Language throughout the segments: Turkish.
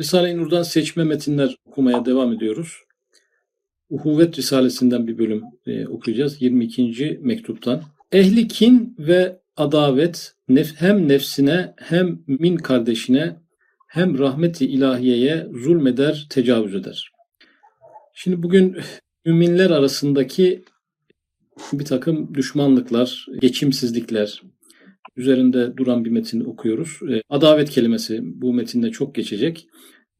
Risale-i Nur'dan seçme metinler okumaya devam ediyoruz. Uhuvvet Risalesinden bir bölüm e, okuyacağız. 22. mektuptan. Ehli kin ve adavet nef hem nefsine hem min kardeşine hem rahmeti ilahiyeye zulmeder, tecavüz eder. Şimdi bugün müminler arasındaki bir takım düşmanlıklar, geçimsizlikler, üzerinde duran bir metin okuyoruz. E, adavet kelimesi bu metinde çok geçecek.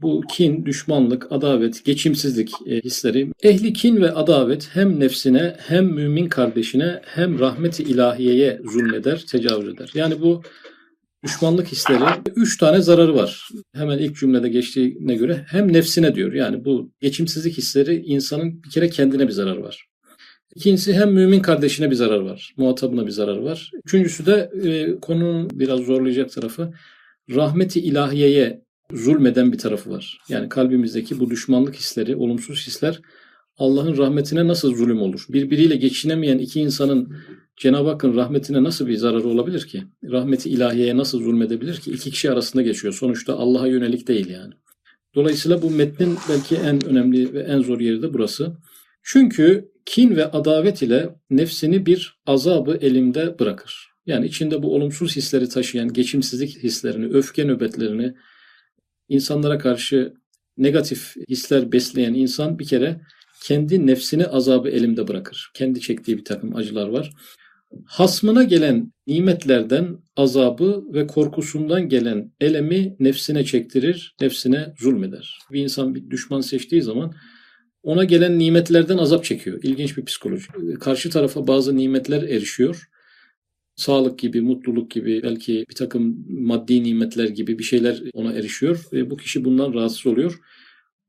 Bu kin, düşmanlık, adavet, geçimsizlik e, hisleri ehli kin ve adavet hem nefsine hem mümin kardeşine hem rahmeti ilahiyeye zulmeder, tecavüz eder. Yani bu düşmanlık hisleri üç tane zararı var. Hemen ilk cümlede geçtiğine göre hem nefsine diyor. Yani bu geçimsizlik hisleri insanın bir kere kendine bir zararı var. İkincisi hem mümin kardeşine bir zarar var. Muhatabına bir zarar var. Üçüncüsü de e, konunun biraz zorlayacak tarafı rahmeti ilahiyeye zulmeden bir tarafı var. Yani kalbimizdeki bu düşmanlık hisleri, olumsuz hisler Allah'ın rahmetine nasıl zulüm olur? Birbiriyle geçinemeyen iki insanın Cenab-ı Hakk'ın rahmetine nasıl bir zararı olabilir ki? Rahmeti ilahiyeye nasıl zulmedebilir ki? İki kişi arasında geçiyor. Sonuçta Allah'a yönelik değil yani. Dolayısıyla bu metnin belki en önemli ve en zor yeri de burası. Çünkü kin ve adavet ile nefsini bir azabı elimde bırakır. Yani içinde bu olumsuz hisleri taşıyan geçimsizlik hislerini, öfke nöbetlerini, insanlara karşı negatif hisler besleyen insan bir kere kendi nefsini azabı elimde bırakır. Kendi çektiği bir takım acılar var. Hasmına gelen nimetlerden azabı ve korkusundan gelen elemi nefsine çektirir, nefsine zulmeder. Bir insan bir düşman seçtiği zaman ona gelen nimetlerden azap çekiyor. İlginç bir psikoloji. Karşı tarafa bazı nimetler erişiyor. Sağlık gibi, mutluluk gibi, belki bir takım maddi nimetler gibi bir şeyler ona erişiyor ve bu kişi bundan rahatsız oluyor.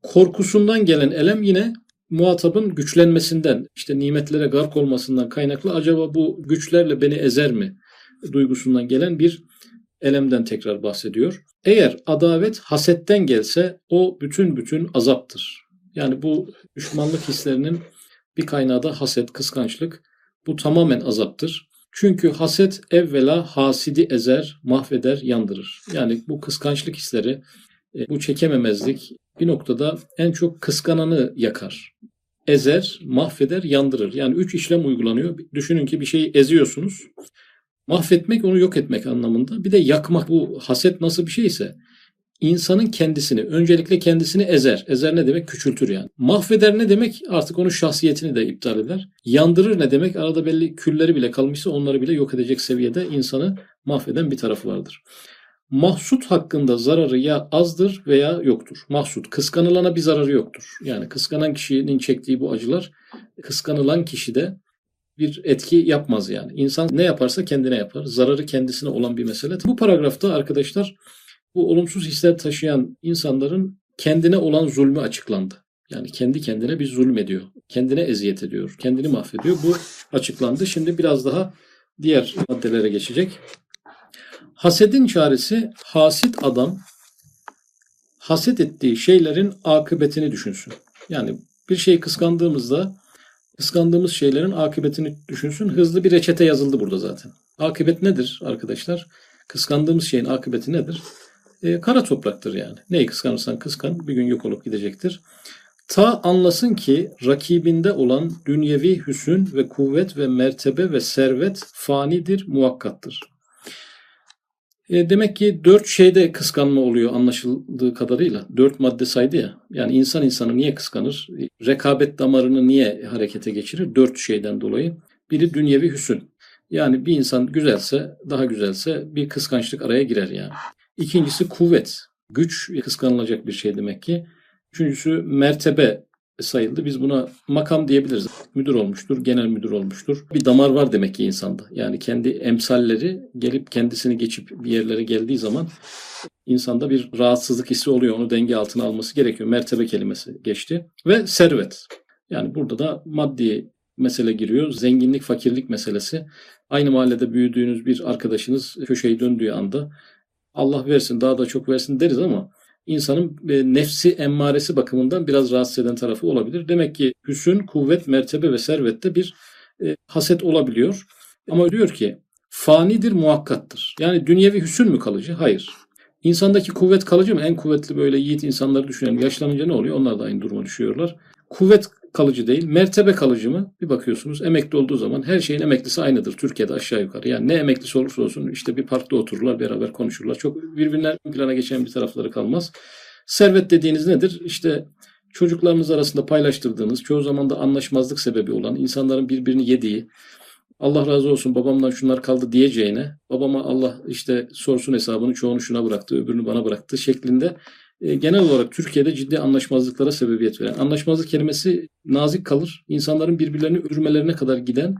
Korkusundan gelen elem yine muhatabın güçlenmesinden, işte nimetlere gark olmasından kaynaklı acaba bu güçlerle beni ezer mi duygusundan gelen bir elemden tekrar bahsediyor. Eğer adavet hasetten gelse o bütün bütün azaptır. Yani bu düşmanlık hislerinin bir kaynağı da haset, kıskançlık. Bu tamamen azaptır. Çünkü haset evvela hasidi ezer, mahveder, yandırır. Yani bu kıskançlık hisleri, e, bu çekememezlik bir noktada en çok kıskananı yakar. Ezer, mahveder, yandırır. Yani üç işlem uygulanıyor. Düşünün ki bir şeyi eziyorsunuz. Mahvetmek onu yok etmek anlamında. Bir de yakmak. Bu haset nasıl bir şeyse insanın kendisini, öncelikle kendisini ezer. Ezer ne demek? Küçültür yani. Mahveder ne demek? Artık onun şahsiyetini de iptal eder. Yandırır ne demek? Arada belli külleri bile kalmışsa onları bile yok edecek seviyede insanı mahveden bir tarafı vardır. Mahsut hakkında zararı ya azdır veya yoktur. Mahsut, kıskanılana bir zararı yoktur. Yani kıskanan kişinin çektiği bu acılar kıskanılan kişide bir etki yapmaz yani. İnsan ne yaparsa kendine yapar. Zararı kendisine olan bir mesele. Bu paragrafta arkadaşlar bu olumsuz hisler taşıyan insanların kendine olan zulmü açıklandı. Yani kendi kendine bir zulüm ediyor. Kendine eziyet ediyor. Kendini mahvediyor. Bu açıklandı. Şimdi biraz daha diğer maddelere geçecek. Hasedin çaresi hasit adam haset ettiği şeylerin akıbetini düşünsün. Yani bir şeyi kıskandığımızda kıskandığımız şeylerin akıbetini düşünsün. Hızlı bir reçete yazıldı burada zaten. Akıbet nedir arkadaşlar? Kıskandığımız şeyin akıbeti nedir? E, kara topraktır yani. Neyi kıskanırsan kıskan bir gün yok olup gidecektir. Ta anlasın ki rakibinde olan dünyevi hüsün ve kuvvet ve mertebe ve servet fanidir, muhakkattır. E, demek ki dört şeyde kıskanma oluyor anlaşıldığı kadarıyla. Dört madde saydı ya. Yani insan insanı niye kıskanır? Rekabet damarını niye harekete geçirir? Dört şeyden dolayı. Biri dünyevi hüsün. Yani bir insan güzelse, daha güzelse bir kıskançlık araya girer yani. İkincisi kuvvet. Güç kıskanılacak bir şey demek ki. Üçüncüsü mertebe sayıldı. Biz buna makam diyebiliriz. Müdür olmuştur, genel müdür olmuştur. Bir damar var demek ki insanda. Yani kendi emsalleri gelip kendisini geçip bir yerlere geldiği zaman insanda bir rahatsızlık hissi oluyor. Onu denge altına alması gerekiyor. Mertebe kelimesi geçti. Ve servet. Yani burada da maddi mesele giriyor. Zenginlik, fakirlik meselesi. Aynı mahallede büyüdüğünüz bir arkadaşınız köşeyi döndüğü anda Allah versin daha da çok versin deriz ama insanın e, nefsi emmaresi bakımından biraz rahatsız eden tarafı olabilir. Demek ki hüsün, kuvvet, mertebe ve servette bir e, haset olabiliyor. Ama diyor ki fanidir, muhakkattır. Yani dünyevi hüsün mü kalıcı? Hayır. İnsandaki kuvvet kalıcı mı? En kuvvetli böyle yiğit insanları düşünelim. Yaşlanınca ne oluyor? Onlar da aynı duruma düşüyorlar. Kuvvet kalıcı değil. Mertebe kalıcı mı? Bir bakıyorsunuz emekli olduğu zaman her şeyin emeklisi aynıdır Türkiye'de aşağı yukarı. Yani ne emeklisi olursa olsun işte bir parkta otururlar beraber konuşurlar. Çok birbirinden plana geçen bir tarafları kalmaz. Servet dediğiniz nedir? İşte çocuklarınız arasında paylaştırdığınız, çoğu zaman da anlaşmazlık sebebi olan, insanların birbirini yediği, Allah razı olsun babamdan şunlar kaldı diyeceğine, babama Allah işte sorsun hesabını çoğunu şuna bıraktı, öbürünü bana bıraktı şeklinde e, genel olarak Türkiye'de ciddi anlaşmazlıklara sebebiyet veren. Anlaşmazlık kelimesi nazik kalır. İnsanların birbirlerini ürmelerine kadar giden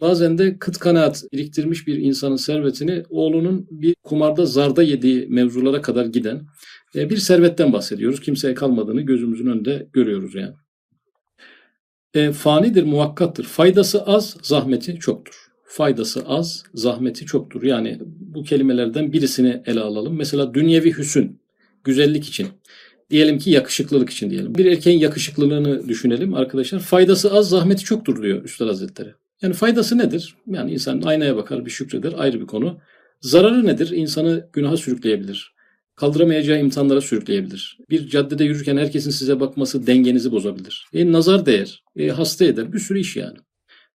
Bazen de kıt kanaat biriktirmiş bir insanın servetini oğlunun bir kumarda zarda yediği mevzulara kadar giden e, bir servetten bahsediyoruz. Kimseye kalmadığını gözümüzün önünde görüyoruz yani. E, fanidir, muvakkattır. Faydası az, zahmeti çoktur. Faydası az, zahmeti çoktur. Yani bu kelimelerden birisini ele alalım. Mesela dünyevi hüsün, güzellik için. Diyelim ki yakışıklılık için diyelim. Bir erkeğin yakışıklılığını düşünelim arkadaşlar. Faydası az, zahmeti çoktur diyor Üstad Hazretleri. Yani faydası nedir? Yani insan aynaya bakar, bir şükreder, ayrı bir konu. Zararı nedir? İnsanı günaha sürükleyebilir. Kaldıramayacağı imtihanlara sürükleyebilir. Bir caddede yürürken herkesin size bakması dengenizi bozabilir. E, nazar değer, e, hasta eder, bir sürü iş yani.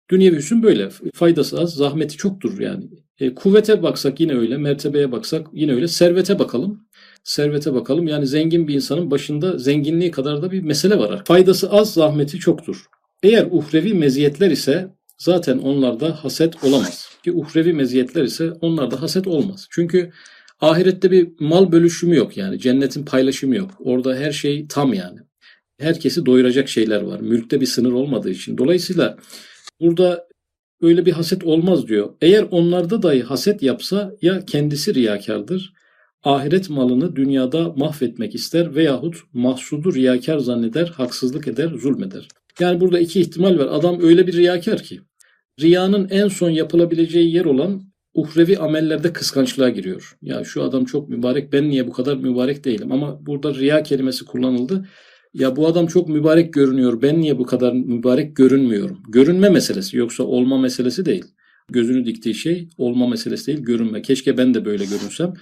Dünyevi hüsn böyle. Faydası az, zahmeti çoktur yani. E, kuvvete baksak yine öyle, mertebeye baksak yine öyle. Servete bakalım. Servete bakalım. Yani zengin bir insanın başında zenginliği kadar da bir mesele var. Faydası az, zahmeti çoktur. Eğer uhrevi meziyetler ise zaten onlarda haset olamaz. Ki uhrevi meziyetler ise onlarda haset olmaz. Çünkü ahirette bir mal bölüşümü yok yani. Cennetin paylaşımı yok. Orada her şey tam yani. Herkesi doyuracak şeyler var. Mülkte bir sınır olmadığı için. Dolayısıyla burada öyle bir haset olmaz diyor. Eğer onlarda dahi haset yapsa ya kendisi riyakardır, ahiret malını dünyada mahvetmek ister veyahut mahsudu riyakar zanneder, haksızlık eder, zulmeder. Yani burada iki ihtimal var. Adam öyle bir riyakar ki riyanın en son yapılabileceği yer olan uhrevi amellerde kıskançlığa giriyor. Ya şu adam çok mübarek ben niye bu kadar mübarek değilim ama burada riya kelimesi kullanıldı. Ya bu adam çok mübarek görünüyor ben niye bu kadar mübarek görünmüyorum. Görünme meselesi yoksa olma meselesi değil. Gözünü diktiği şey olma meselesi değil görünme. Keşke ben de böyle görünsem.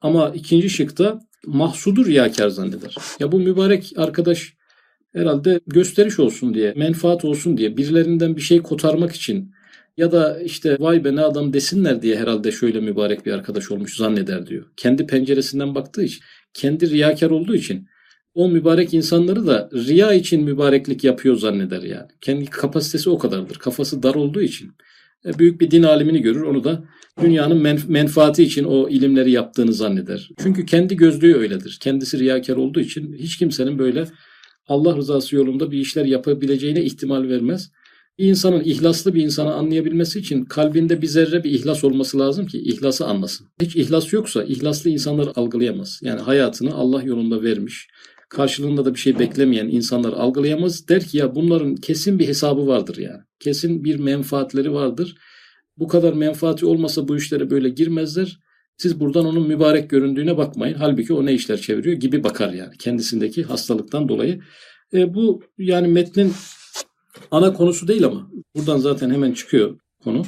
Ama ikinci şıkta mahsudur riyakar zanneder. Ya bu mübarek arkadaş herhalde gösteriş olsun diye, menfaat olsun diye, birilerinden bir şey kotarmak için ya da işte vay be ne adam desinler diye herhalde şöyle mübarek bir arkadaş olmuş zanneder diyor. Kendi penceresinden baktığı için, kendi riyakar olduğu için o mübarek insanları da riya için mübareklik yapıyor zanneder yani. Kendi kapasitesi o kadardır. Kafası dar olduğu için. E, büyük bir din alimini görür. Onu da dünyanın menf- menfaati için o ilimleri yaptığını zanneder. Çünkü kendi gözlüğü öyledir. Kendisi riyakar olduğu için hiç kimsenin böyle Allah rızası yolunda bir işler yapabileceğine ihtimal vermez. Bir insanın ihlaslı bir insanı anlayabilmesi için kalbinde bir zerre bir ihlas olması lazım ki ihlası anlasın. Hiç ihlas yoksa ihlaslı insanları algılayamaz. Yani hayatını Allah yolunda vermiş, karşılığında da bir şey beklemeyen insanlar algılayamaz. Der ki ya bunların kesin bir hesabı vardır yani. Kesin bir menfaatleri vardır. Bu kadar menfaati olmasa bu işlere böyle girmezler. Siz buradan onun mübarek göründüğüne bakmayın. Halbuki o ne işler çeviriyor gibi bakar yani kendisindeki hastalıktan dolayı. E, bu yani metnin ana konusu değil ama buradan zaten hemen çıkıyor konu.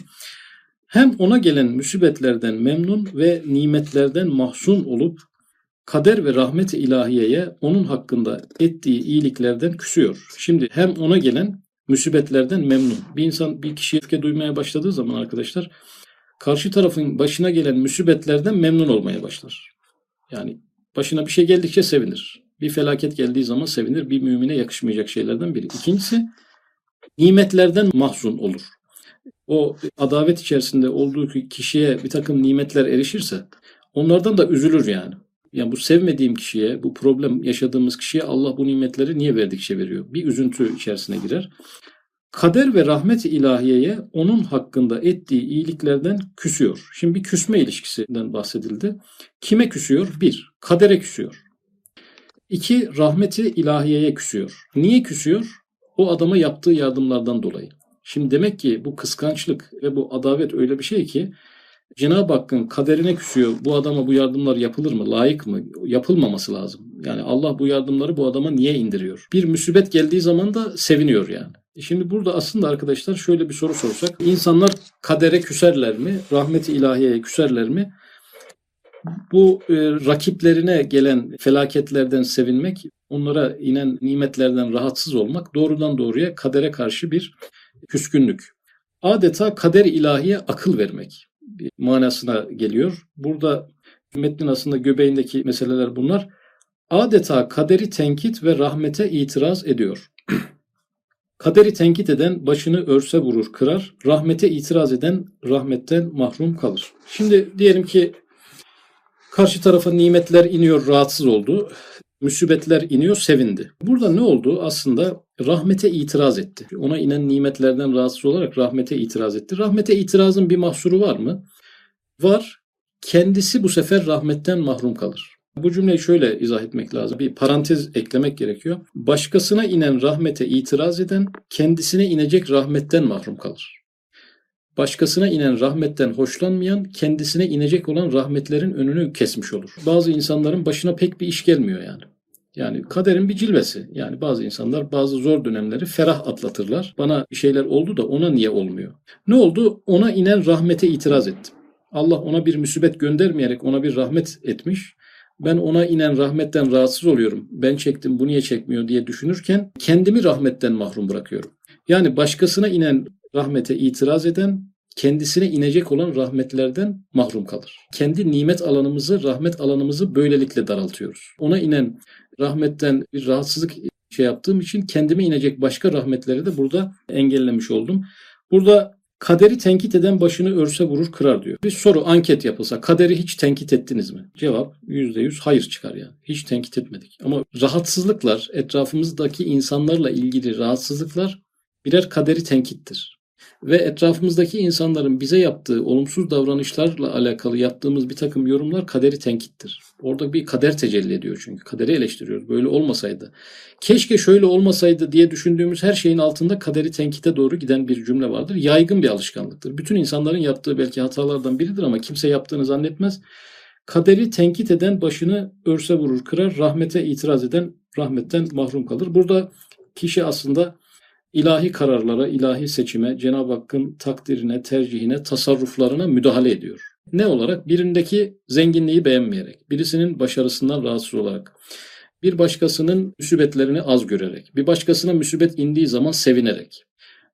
Hem ona gelen müsibetlerden memnun ve nimetlerden mahzun olup kader ve rahmet-i ilahiyeye onun hakkında ettiği iyiliklerden küsüyor. Şimdi hem ona gelen müsibetlerden memnun. Bir insan bir kişi öfke duymaya başladığı zaman arkadaşlar karşı tarafın başına gelen müsibetlerden memnun olmaya başlar. Yani başına bir şey geldikçe sevinir. Bir felaket geldiği zaman sevinir. Bir mümine yakışmayacak şeylerden biri. İkincisi nimetlerden mahzun olur. O adavet içerisinde olduğu kişiye bir takım nimetler erişirse onlardan da üzülür yani. Yani bu sevmediğim kişiye, bu problem yaşadığımız kişiye Allah bu nimetleri niye verdikçe veriyor? Bir üzüntü içerisine girer. Kader ve rahmet ilahiyeye onun hakkında ettiği iyiliklerden küsüyor. Şimdi bir küsme ilişkisinden bahsedildi. Kime küsüyor? Bir, kadere küsüyor. İki, rahmeti ilahiyeye küsüyor. Niye küsüyor? O adama yaptığı yardımlardan dolayı. Şimdi demek ki bu kıskançlık ve bu adavet öyle bir şey ki Cenab-ı Hakk'ın kaderine küsüyor. Bu adama bu yardımlar yapılır mı? Layık mı? Yapılmaması lazım. Yani Allah bu yardımları bu adama niye indiriyor? Bir musibet geldiği zaman da seviniyor yani. E şimdi burada aslında arkadaşlar şöyle bir soru sorsak. İnsanlar kadere küserler mi? Rahmeti ilahiyeye küserler mi? Bu e, rakiplerine gelen felaketlerden sevinmek, onlara inen nimetlerden rahatsız olmak doğrudan doğruya kadere karşı bir küskünlük. Adeta kader ilahiye akıl vermek manasına geliyor. Burada metnin aslında göbeğindeki meseleler bunlar. Adeta kaderi tenkit ve rahmete itiraz ediyor. Kaderi tenkit eden başını örse vurur, kırar. Rahmete itiraz eden rahmetten mahrum kalır. Şimdi diyelim ki karşı tarafa nimetler iniyor, rahatsız oldu. Müsibetler iniyor, sevindi. Burada ne oldu? Aslında rahmete itiraz etti. Ona inen nimetlerden rahatsız olarak rahmete itiraz etti. Rahmete itirazın bir mahsuru var mı? Var. Kendisi bu sefer rahmetten mahrum kalır. Bu cümleyi şöyle izah etmek lazım. Bir parantez eklemek gerekiyor. Başkasına inen rahmete itiraz eden kendisine inecek rahmetten mahrum kalır. Başkasına inen rahmetten hoşlanmayan kendisine inecek olan rahmetlerin önünü kesmiş olur. Bazı insanların başına pek bir iş gelmiyor yani. Yani kaderin bir cilvesi. Yani bazı insanlar bazı zor dönemleri ferah atlatırlar. Bana bir şeyler oldu da ona niye olmuyor? Ne oldu? Ona inen rahmete itiraz ettim. Allah ona bir müsibet göndermeyerek ona bir rahmet etmiş ben ona inen rahmetten rahatsız oluyorum. Ben çektim bu niye çekmiyor diye düşünürken kendimi rahmetten mahrum bırakıyorum. Yani başkasına inen rahmete itiraz eden kendisine inecek olan rahmetlerden mahrum kalır. Kendi nimet alanımızı, rahmet alanımızı böylelikle daraltıyoruz. Ona inen rahmetten bir rahatsızlık şey yaptığım için kendime inecek başka rahmetleri de burada engellemiş oldum. Burada Kaderi tenkit eden başını örse vurur kırar diyor. Bir soru anket yapılsa kaderi hiç tenkit ettiniz mi? Cevap %100 hayır çıkar yani. Hiç tenkit etmedik. Ama rahatsızlıklar etrafımızdaki insanlarla ilgili rahatsızlıklar birer kaderi tenkittir ve etrafımızdaki insanların bize yaptığı olumsuz davranışlarla alakalı yaptığımız bir takım yorumlar kaderi tenkittir. Orada bir kader tecelli ediyor çünkü. Kaderi eleştiriyoruz. Böyle olmasaydı. Keşke şöyle olmasaydı diye düşündüğümüz her şeyin altında kaderi tenkite doğru giden bir cümle vardır. Yaygın bir alışkanlıktır. Bütün insanların yaptığı belki hatalardan biridir ama kimse yaptığını zannetmez. Kaderi tenkit eden başını örse vurur kırar, rahmete itiraz eden rahmetten mahrum kalır. Burada kişi aslında ilahi kararlara, ilahi seçime, Cenab-ı Hakk'ın takdirine, tercihine, tasarruflarına müdahale ediyor. Ne olarak? Birindeki zenginliği beğenmeyerek, birisinin başarısından rahatsız olarak, bir başkasının müsibetlerini az görerek, bir başkasına müsibet indiği zaman sevinerek.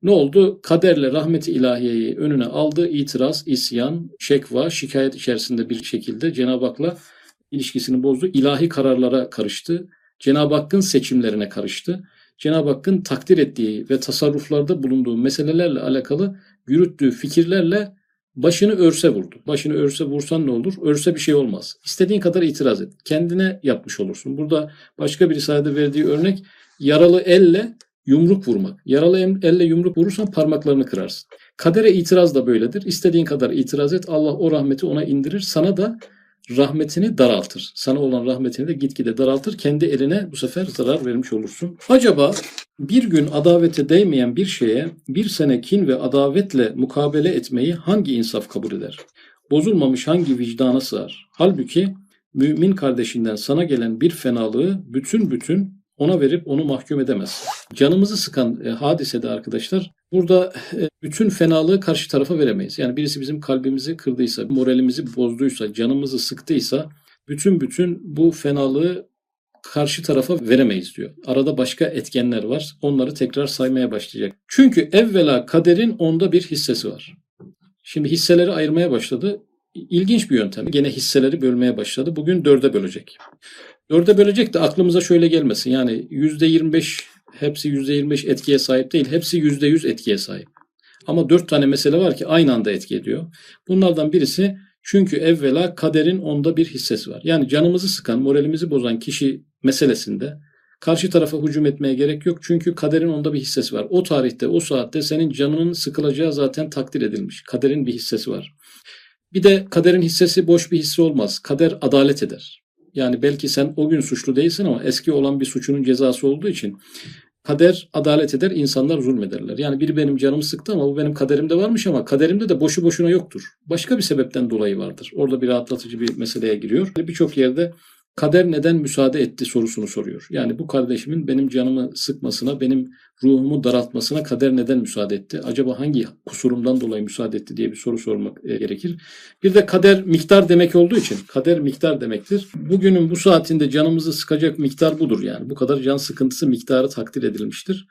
Ne oldu? Kaderle rahmeti ilahiyeyi önüne aldı. itiraz, isyan, şekva, şikayet içerisinde bir şekilde Cenab-ı Hak'la ilişkisini bozdu. İlahi kararlara karıştı. Cenab-ı Hakk'ın seçimlerine karıştı. Cenab-ı Hakk'ın takdir ettiği ve tasarruflarda bulunduğu meselelerle alakalı yürüttüğü fikirlerle başını örse vurdu. Başını örse vursan ne olur? Örse bir şey olmaz. İstediğin kadar itiraz et. Kendine yapmış olursun. Burada başka bir risalede verdiği örnek yaralı elle yumruk vurmak. Yaralı elle yumruk vurursan parmaklarını kırarsın. Kadere itiraz da böyledir. İstediğin kadar itiraz et. Allah o rahmeti ona indirir. Sana da rahmetini daraltır. Sana olan rahmetini de gitgide daraltır. Kendi eline bu sefer zarar vermiş olursun. Acaba bir gün adavete değmeyen bir şeye bir sene kin ve adavetle mukabele etmeyi hangi insaf kabul eder? Bozulmamış hangi vicdana sığar? Halbuki mümin kardeşinden sana gelen bir fenalığı bütün bütün ona verip onu mahkum edemez. Canımızı sıkan e, hadisede arkadaşlar burada e, bütün fenalığı karşı tarafa veremeyiz. Yani birisi bizim kalbimizi kırdıysa, moralimizi bozduysa, canımızı sıktıysa bütün bütün bu fenalığı karşı tarafa veremeyiz diyor. Arada başka etkenler var. Onları tekrar saymaya başlayacak. Çünkü evvela kaderin onda bir hissesi var. Şimdi hisseleri ayırmaya başladı. İlginç bir yöntem. Gene hisseleri bölmeye başladı. Bugün dörde bölecek. Dörde bölecek de aklımıza şöyle gelmesin. Yani yüzde yirmi beş hepsi yüzde yirmi beş etkiye sahip değil. Hepsi yüzde yüz etkiye sahip. Ama dört tane mesele var ki aynı anda etki ediyor. Bunlardan birisi çünkü evvela kaderin onda bir hissesi var. Yani canımızı sıkan, moralimizi bozan kişi meselesinde karşı tarafa hücum etmeye gerek yok. Çünkü kaderin onda bir hissesi var. O tarihte, o saatte senin canının sıkılacağı zaten takdir edilmiş. Kaderin bir hissesi var. Bir de kaderin hissesi boş bir hisse olmaz. Kader adalet eder. Yani belki sen o gün suçlu değilsin ama eski olan bir suçunun cezası olduğu için kader adalet eder, insanlar zulmederler. Yani biri benim canımı sıktı ama bu benim kaderimde varmış ama kaderimde de boşu boşuna yoktur. Başka bir sebepten dolayı vardır. Orada bir rahatlatıcı bir meseleye giriyor. Birçok yerde kader neden müsaade etti sorusunu soruyor. Yani bu kardeşimin benim canımı sıkmasına, benim ruhumu daraltmasına kader neden müsaade etti? Acaba hangi kusurumdan dolayı müsaade etti diye bir soru sormak e, gerekir. Bir de kader miktar demek olduğu için kader miktar demektir. Bugünün bu saatinde canımızı sıkacak miktar budur yani. Bu kadar can sıkıntısı miktarı takdir edilmiştir.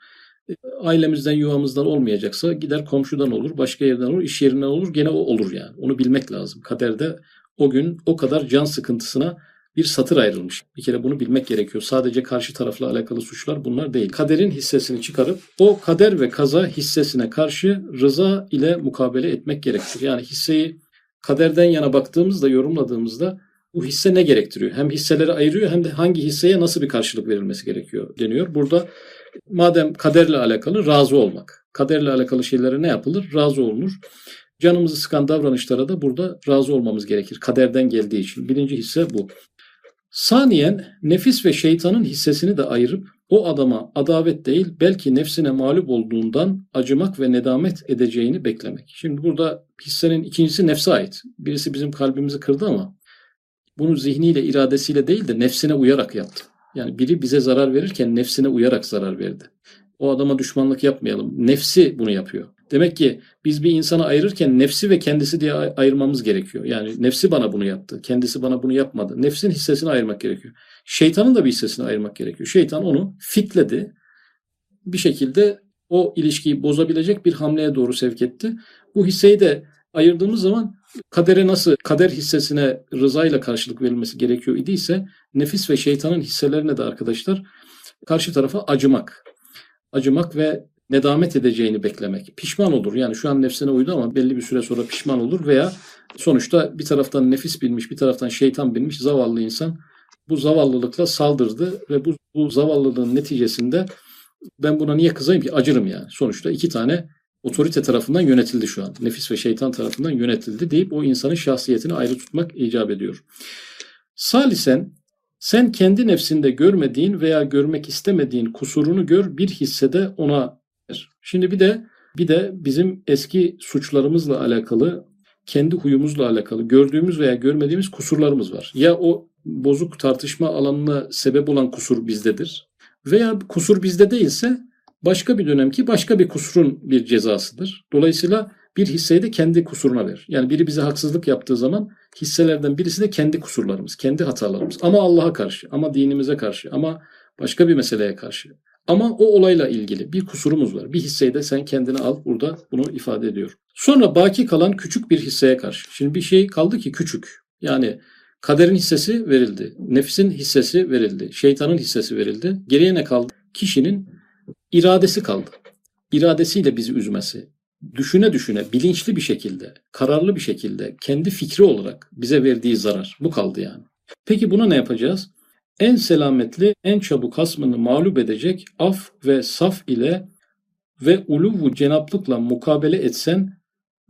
E, ailemizden, yuvamızdan olmayacaksa gider komşudan olur, başka yerden olur, iş yerinden olur, gene o olur yani. Onu bilmek lazım. Kaderde o gün o kadar can sıkıntısına bir satır ayrılmış. Bir kere bunu bilmek gerekiyor. Sadece karşı tarafla alakalı suçlar bunlar değil. Kaderin hissesini çıkarıp o kader ve kaza hissesine karşı rıza ile mukabele etmek gerekir. Yani hisseyi kaderden yana baktığımızda, yorumladığımızda bu hisse ne gerektiriyor? Hem hisseleri ayırıyor hem de hangi hisseye nasıl bir karşılık verilmesi gerekiyor deniyor. Burada madem kaderle alakalı razı olmak. Kaderle alakalı şeylere ne yapılır? Razı olunur. Canımızı sıkan davranışlara da burada razı olmamız gerekir. Kaderden geldiği için. Birinci hisse bu. Saniyen nefis ve şeytanın hissesini de ayırıp o adama adavet değil belki nefsine mağlup olduğundan acımak ve nedamet edeceğini beklemek. Şimdi burada hissenin ikincisi nefse ait. Birisi bizim kalbimizi kırdı ama bunu zihniyle, iradesiyle değil de nefsine uyarak yaptı. Yani biri bize zarar verirken nefsine uyarak zarar verdi. O adama düşmanlık yapmayalım. Nefsi bunu yapıyor. Demek ki biz bir insanı ayırırken nefsi ve kendisi diye ayırmamız gerekiyor. Yani nefsi bana bunu yaptı. Kendisi bana bunu yapmadı. Nefsin hissesini ayırmak gerekiyor. Şeytanın da bir hissesini ayırmak gerekiyor. Şeytan onu fitledi. Bir şekilde o ilişkiyi bozabilecek bir hamleye doğru sevk etti. Bu hisseyi de ayırdığımız zaman kadere nasıl kader hissesine rızayla karşılık verilmesi gerekiyor idiyse nefis ve şeytanın hisselerine de arkadaşlar karşı tarafa acımak. Acımak ve nedamet edeceğini beklemek. Pişman olur. Yani şu an nefsine uydu ama belli bir süre sonra pişman olur veya sonuçta bir taraftan nefis bilmiş, bir taraftan şeytan bilmiş zavallı insan bu zavallılıkla saldırdı ve bu, bu zavallılığın neticesinde ben buna niye kızayım ki acırım yani. Sonuçta iki tane otorite tarafından yönetildi şu an. Nefis ve şeytan tarafından yönetildi deyip o insanın şahsiyetini ayrı tutmak icap ediyor. Salisen sen kendi nefsinde görmediğin veya görmek istemediğin kusurunu gör bir hissede ona Şimdi bir de bir de bizim eski suçlarımızla alakalı, kendi huyumuzla alakalı gördüğümüz veya görmediğimiz kusurlarımız var. Ya o bozuk tartışma alanına sebep olan kusur bizdedir veya kusur bizde değilse başka bir dönemki başka bir kusurun bir cezasıdır. Dolayısıyla bir hisseyi de kendi kusuruna ver. Yani biri bize haksızlık yaptığı zaman hisselerden birisi de kendi kusurlarımız, kendi hatalarımız. Ama Allah'a karşı, ama dinimize karşı, ama başka bir meseleye karşı. Ama o olayla ilgili bir kusurumuz var. Bir hisseyi de sen kendine al burada bunu ifade ediyor. Sonra baki kalan küçük bir hisseye karşı. Şimdi bir şey kaldı ki küçük. Yani kaderin hissesi verildi. Nefsin hissesi verildi. Şeytanın hissesi verildi. Geriye ne kaldı? Kişinin iradesi kaldı. İradesiyle bizi üzmesi. Düşüne düşüne, bilinçli bir şekilde, kararlı bir şekilde, kendi fikri olarak bize verdiği zarar. Bu kaldı yani. Peki buna ne yapacağız? En selametli, en çabuk hasmını mağlup edecek af ve saf ile ve uluvu cenaplıkla mukabele etsen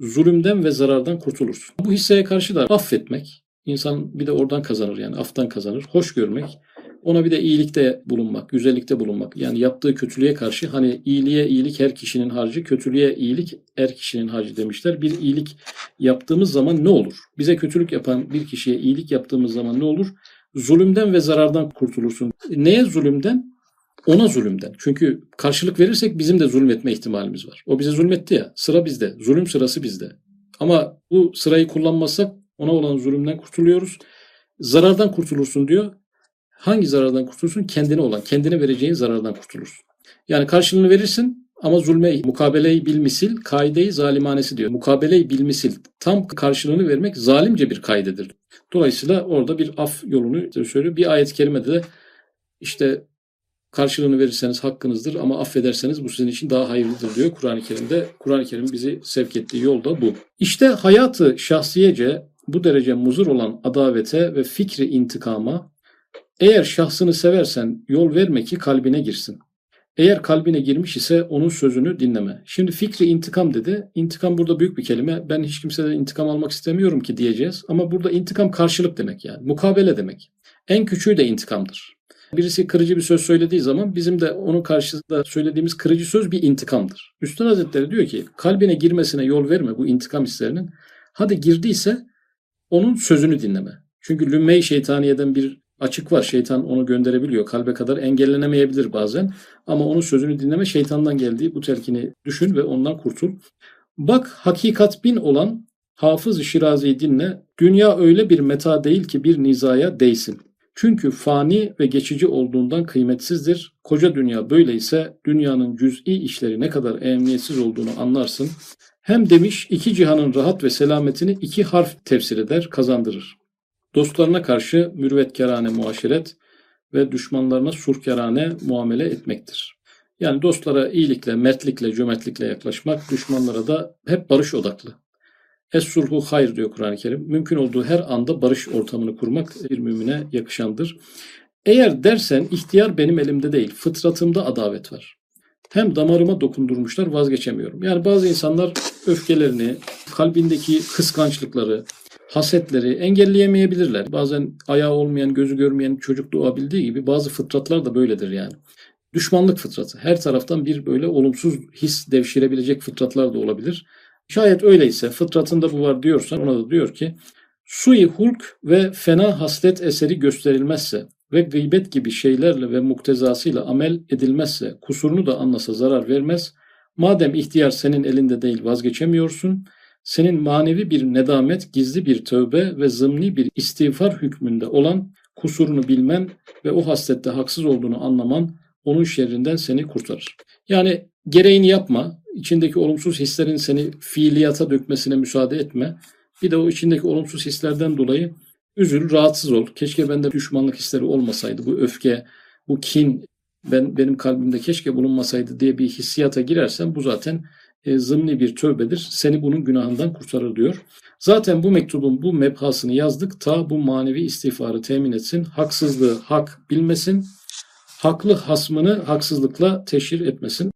zulümden ve zarardan kurtulursun. Bu hisseye karşı da affetmek, insan bir de oradan kazanır yani aftan kazanır. Hoş görmek, ona bir de iyilikte bulunmak, güzellikte bulunmak. Yani yaptığı kötülüğe karşı hani iyiliğe iyilik her kişinin harcı, kötülüğe iyilik her kişinin harcı demişler. Bir iyilik yaptığımız zaman ne olur? Bize kötülük yapan bir kişiye iyilik yaptığımız zaman ne olur? Zulümden ve zarardan kurtulursun. Neye zulümden? Ona zulümden. Çünkü karşılık verirsek bizim de zulmetme ihtimalimiz var. O bize zulmetti ya. Sıra bizde. Zulüm sırası bizde. Ama bu sırayı kullanmazsak ona olan zulümden kurtuluyoruz. Zarardan kurtulursun diyor. Hangi zarardan kurtulursun? Kendine olan, kendine vereceğin zarardan kurtulursun. Yani karşılığını verirsin ama zulme mukabeleyi bilmisil, kaideyi zalimanesi diyor. Mukabeleyi bilmisil. Tam karşılığını vermek zalimce bir kaidedir. Dolayısıyla orada bir af yolunu söylüyor. Bir ayet-i kerimede de işte karşılığını verirseniz hakkınızdır ama affederseniz bu sizin için daha hayırlıdır diyor Kur'an-ı Kerim'de. Kur'an-ı Kerim bizi sevk ettiği yol da bu. İşte hayatı şahsiyece bu derece muzur olan adavete ve fikri intikama eğer şahsını seversen yol verme ki kalbine girsin. Eğer kalbine girmiş ise onun sözünü dinleme. Şimdi fikri intikam dedi. İntikam burada büyük bir kelime. Ben hiç kimseden intikam almak istemiyorum ki diyeceğiz. Ama burada intikam karşılık demek yani. Mukabele demek. En küçüğü de intikamdır. Birisi kırıcı bir söz söylediği zaman bizim de onun karşısında söylediğimiz kırıcı söz bir intikamdır. Üstad Hazretleri diyor ki kalbine girmesine yol verme bu intikam hislerinin. Hadi girdiyse onun sözünü dinleme. Çünkü lümme-i şeytaniyeden bir açık var. Şeytan onu gönderebiliyor. Kalbe kadar engellenemeyebilir bazen. Ama onun sözünü dinleme şeytandan geldiği bu telkini düşün ve ondan kurtul. Bak hakikat bin olan Hafız-ı Şirazi'yi dinle. Dünya öyle bir meta değil ki bir nizaya değsin. Çünkü fani ve geçici olduğundan kıymetsizdir. Koca dünya böyleyse dünyanın cüz'i işleri ne kadar ehemmiyetsiz olduğunu anlarsın. Hem demiş iki cihanın rahat ve selametini iki harf tefsir eder, kazandırır. Dostlarına karşı mürvetkerane muaşeret ve düşmanlarına surkerane muamele etmektir. Yani dostlara iyilikle, mertlikle, cömertlikle yaklaşmak, düşmanlara da hep barış odaklı. Es-sulhu hayır diyor Kur'an-ı Kerim. Mümkün olduğu her anda barış ortamını kurmak bir mümine yakışandır. Eğer dersen ihtiyar benim elimde değil, fıtratımda adavet var. Hem damarıma dokundurmuşlar vazgeçemiyorum. Yani bazı insanlar öfkelerini, kalbindeki kıskançlıkları, hasetleri engelleyemeyebilirler. Bazen ayağı olmayan, gözü görmeyen çocuk doğabildiği gibi bazı fıtratlar da böyledir yani. Düşmanlık fıtratı. Her taraftan bir böyle olumsuz his devşirebilecek fıtratlar da olabilir. Şayet öyleyse fıtratında bu var diyorsan ona da diyor ki sui hulk ve fena haslet eseri gösterilmezse ve gıybet gibi şeylerle ve muktezasıyla amel edilmezse kusurunu da anlasa zarar vermez. Madem ihtiyar senin elinde değil vazgeçemiyorsun, senin manevi bir nedamet, gizli bir tövbe ve zımni bir istiğfar hükmünde olan kusurunu bilmen ve o haslette haksız olduğunu anlaman onun şerrinden seni kurtarır. Yani gereğini yapma, içindeki olumsuz hislerin seni fiiliyata dökmesine müsaade etme. Bir de o içindeki olumsuz hislerden dolayı üzül, rahatsız ol. Keşke bende düşmanlık hisleri olmasaydı. Bu öfke, bu kin ben benim kalbimde keşke bulunmasaydı diye bir hissiyata girersen bu zaten e, zımni bir tövbedir. Seni bunun günahından kurtarır diyor. Zaten bu mektubun bu mebhasını yazdık ta bu manevi istiğfarı temin etsin. Haksızlığı hak bilmesin. Haklı hasmını haksızlıkla teşhir etmesin.